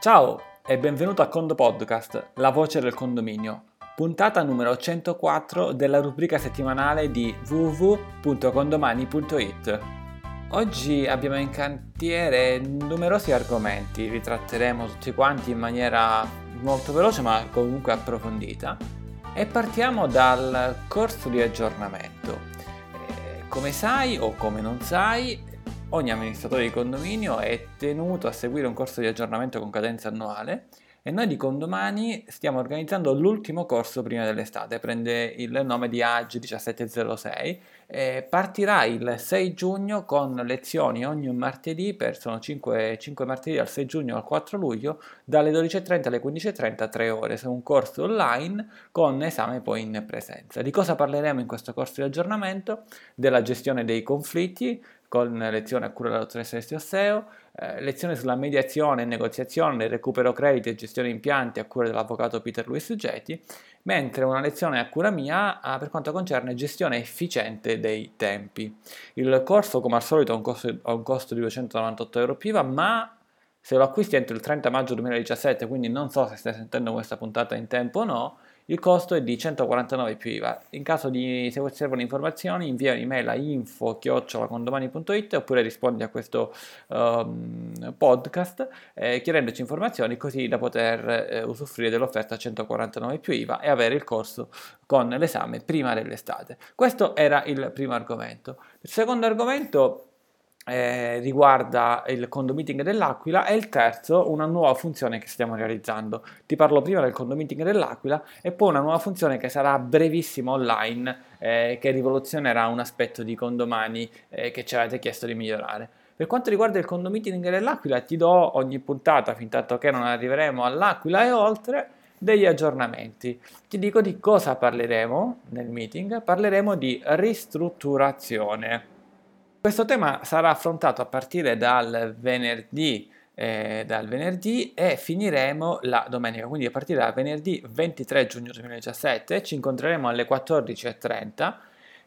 Ciao e benvenuto a Condo Podcast, la voce del condominio, puntata numero 104 della rubrica settimanale di www.condomani.it. Oggi abbiamo in cantiere numerosi argomenti, li tratteremo tutti quanti in maniera molto veloce ma comunque approfondita e partiamo dal corso di aggiornamento. Eh, come sai o come non sai, ogni amministratore di condominio è tenuto a seguire un corso di aggiornamento con cadenza annuale e noi di Condomani stiamo organizzando l'ultimo corso prima dell'estate, prende il nome di AGI 1706 e partirà il 6 giugno con lezioni ogni martedì, per sono 5, 5 martedì dal 6 giugno al 4 luglio, dalle 12.30 alle 15.30, 3 ore, è un corso online con esame poi in presenza. Di cosa parleremo in questo corso di aggiornamento? Della gestione dei conflitti, con lezione a cura della dottoressa Estio eh, lezione sulla mediazione e negoziazione, recupero crediti e gestione impianti a cura dell'avvocato Peter Luis Geti, mentre una lezione a cura mia ah, per quanto concerne gestione efficiente dei tempi. Il corso, come al solito, ha un costo, ha un costo di 298 euro PIVA, ma se lo acquisti entro il 30 maggio 2017, quindi non so se stai sentendo questa puntata in tempo o no, il costo è di 149 più IVA. In caso di, se servono informazioni, invia un'email a info-condomani.it oppure rispondi a questo um, podcast eh, chiedendoci informazioni così da poter eh, usufruire dell'offerta a 149 più IVA e avere il corso con l'esame prima dell'estate. Questo era il primo argomento. Il secondo argomento eh, riguarda il condo meeting dell'Aquila e il terzo una nuova funzione che stiamo realizzando. Ti parlo prima del condo meeting dell'Aquila e poi una nuova funzione che sarà brevissima online eh, che rivoluzionerà un aspetto di condomani eh, che ci avete chiesto di migliorare. Per quanto riguarda il condo meeting dell'Aquila ti do ogni puntata fin tanto che non arriveremo all'Aquila e oltre degli aggiornamenti. Ti dico di cosa parleremo nel meeting, parleremo di ristrutturazione. Questo tema sarà affrontato a partire dal venerdì, eh, dal venerdì e finiremo la domenica, quindi a partire da venerdì 23 giugno 2017 ci incontreremo alle 14.30.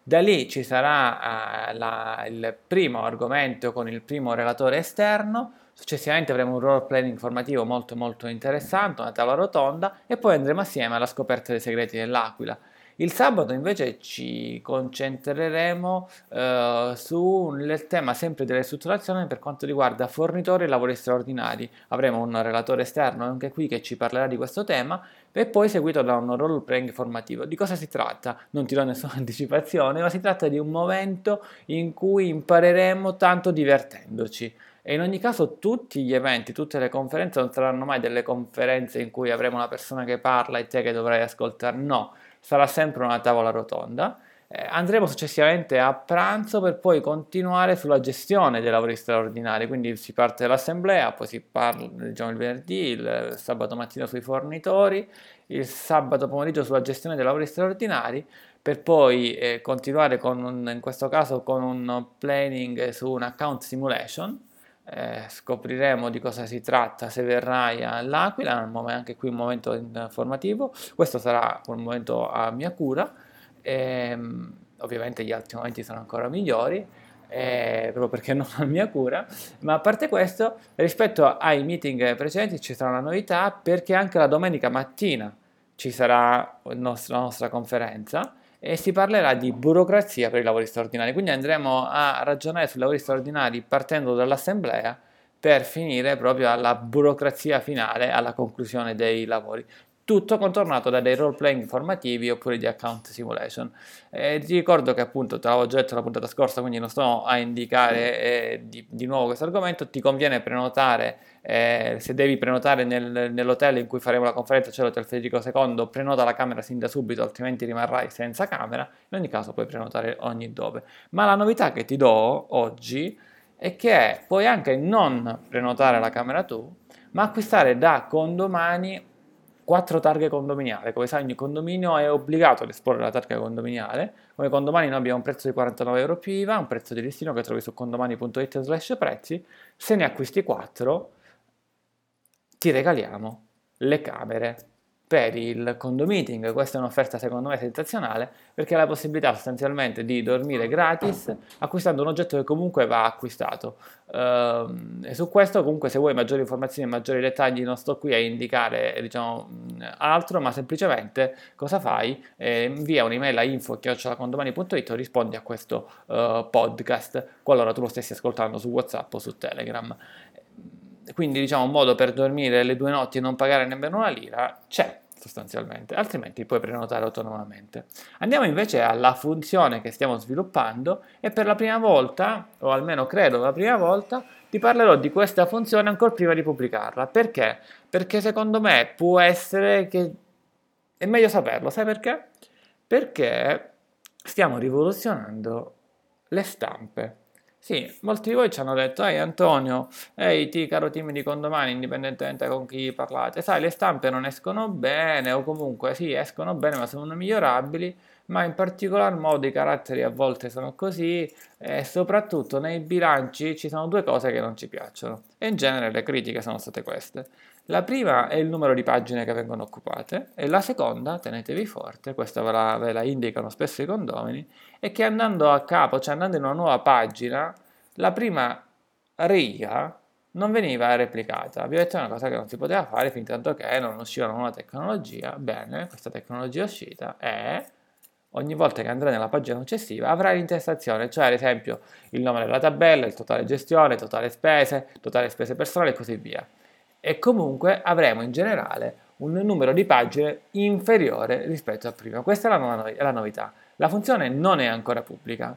Da lì ci sarà uh, la, il primo argomento con il primo relatore esterno, successivamente avremo un role playing informativo molto molto interessante, una tavola rotonda e poi andremo assieme alla scoperta dei segreti dell'Aquila. Il sabato invece ci concentreremo eh, sul tema sempre delle strutturazioni per quanto riguarda fornitori e lavori straordinari. Avremo un relatore esterno anche qui che ci parlerà di questo tema e poi seguito da un role playing formativo. Di cosa si tratta? Non ti do nessuna anticipazione, ma si tratta di un momento in cui impareremo tanto divertendoci. E in ogni caso tutti gli eventi, tutte le conferenze non saranno mai delle conferenze in cui avremo una persona che parla e te che dovrai ascoltare, no, sarà sempre una tavola rotonda. Eh, andremo successivamente a pranzo per poi continuare sulla gestione dei lavori straordinari, quindi si parte dall'assemblea, poi si parla diciamo, il venerdì, il sabato mattina sui fornitori, il sabato pomeriggio sulla gestione dei lavori straordinari, per poi eh, continuare con un, in questo caso con un planning su un account simulation, eh, scopriremo di cosa si tratta se verrai all'Aquila, anche qui un momento informativo, questo sarà un momento a mia cura, e, ehm, ovviamente gli altri momenti sono ancora migliori, eh, proprio perché non a mia cura, ma a parte questo, rispetto ai meeting precedenti ci sarà una novità perché anche la domenica mattina ci sarà la nostra, la nostra conferenza e si parlerà di burocrazia per i lavori straordinari. Quindi andremo a ragionare sui lavori straordinari partendo dall'assemblea per finire proprio alla burocrazia finale, alla conclusione dei lavori tutto contornato da dei role playing informativi oppure di account simulation. Eh, ti ricordo che appunto te l'avevo già detto la puntata scorsa, quindi non sto a indicare eh, di, di, nuovo questo argomento, ti conviene prenotare, eh, se devi prenotare nel, nell'hotel in cui faremo la conferenza, cioè l'hotel Federico II, prenota la camera sin da subito, altrimenti rimarrai senza camera, in ogni caso puoi prenotare ogni dove. Ma la novità che ti do oggi è che puoi anche non prenotare la camera tu, ma acquistare da condomani quattro targhe condominiali. Come sai ogni condominio è obbligato ad esporre la targa condominiale. Come condomani noi abbiamo un prezzo di 49 euro più IVA, un prezzo di listino che trovi su condomani.it slash prezzi. Se ne acquisti 4 ti regaliamo le camere per il condo meeting, questa è un'offerta secondo me sensazionale perché ha la possibilità sostanzialmente di dormire gratis acquistando un oggetto che comunque va acquistato. Uh, e su questo comunque se vuoi maggiori informazioni e maggiori dettagli non sto qui a indicare diciamo altro, ma semplicemente cosa fai? Eh, invia un'email a info.condomani.it o rispondi a questo uh, podcast qualora tu lo stessi ascoltando su WhatsApp o su Telegram quindi diciamo un modo per dormire le due notti e non pagare nemmeno una lira c'è sostanzialmente, altrimenti puoi prenotare autonomamente. Andiamo invece alla funzione che stiamo sviluppando e per la prima volta, o almeno credo la prima volta, ti parlerò di questa funzione ancora prima di pubblicarla. Perché? Perché secondo me può essere che è meglio saperlo, sai perché? Perché stiamo rivoluzionando le stampe. Sì, molti di voi ci hanno detto, ehi Antonio, ehi ti caro team di condomani, indipendentemente con chi parlate, sai le stampe non escono bene o comunque sì escono bene ma sono migliorabili, ma in particolar modo i caratteri a volte sono così e soprattutto nei bilanci ci sono due cose che non ci piacciono e in genere le critiche sono state queste. La prima è il numero di pagine che vengono occupate e la seconda, tenetevi forte, questa ve la, ve la indicano spesso i condomini, è che andando a capo, cioè andando in una nuova pagina, la prima riga non veniva replicata. Vi ho detto una cosa che non si poteva fare fin tanto che non usciva una nuova tecnologia. Bene, questa tecnologia è uscita e ogni volta che andrà nella pagina successiva avrà l'intestazione, cioè ad esempio il nome della tabella, il totale gestione, totale spese, totale spese personali e così via e comunque avremo in generale un numero di pagine inferiore rispetto a prima. Questa è la, è la novità. La funzione non è ancora pubblica.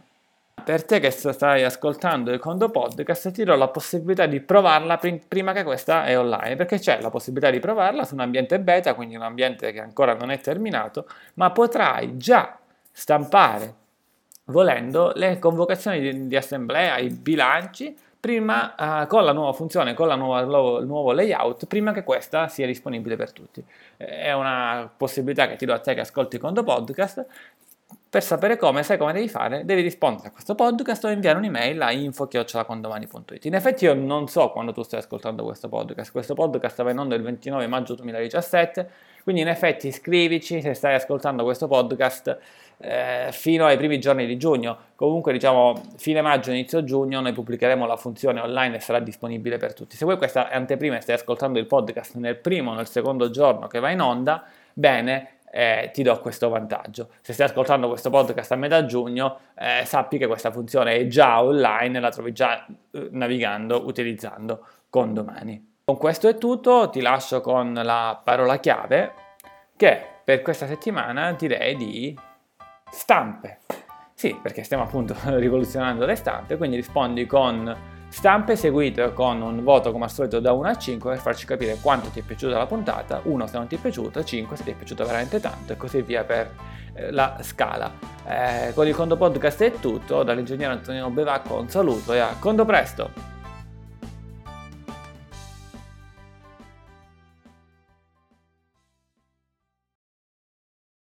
Per te che stai ascoltando il Condo Podcast ti do la possibilità di provarla prima che questa è online, perché c'è la possibilità di provarla su un ambiente beta, quindi un ambiente che ancora non è terminato, ma potrai già stampare, volendo, le convocazioni di, di assemblea, i bilanci, prima uh, con la nuova funzione, con nuova, il nuovo layout, prima che questa sia disponibile per tutti. È una possibilità che ti do a te che ascolti Condo Podcast. Per sapere come, sai come devi fare, devi rispondere a questo podcast o inviare un'email a info.condomani.it. In effetti io non so quando tu stai ascoltando questo podcast, questo podcast va in onda il 29 maggio 2017, quindi in effetti scrivici se stai ascoltando questo podcast eh, fino ai primi giorni di giugno. Comunque diciamo fine maggio, inizio giugno noi pubblicheremo la funzione online e sarà disponibile per tutti. Se vuoi questa anteprima e stai ascoltando il podcast nel primo o nel secondo giorno che va in onda, bene, eh, ti do questo vantaggio. Se stai ascoltando questo podcast a metà giugno, eh, sappi che questa funzione è già online, la trovi già eh, navigando, utilizzando con domani. Con questo è tutto, ti lascio con la parola chiave che per questa settimana direi di stampe. Sì, perché stiamo appunto rivoluzionando le stampe, quindi rispondi con stampe seguite con un voto come al solito da 1 a 5 per farci capire quanto ti è piaciuta la puntata, 1 se non ti è piaciuta, 5 se ti è piaciuta veramente tanto e così via per eh, la scala. Eh, con il Condo Podcast è tutto, dall'ingegnere Antonino Bevacco un saluto e a Condo Presto!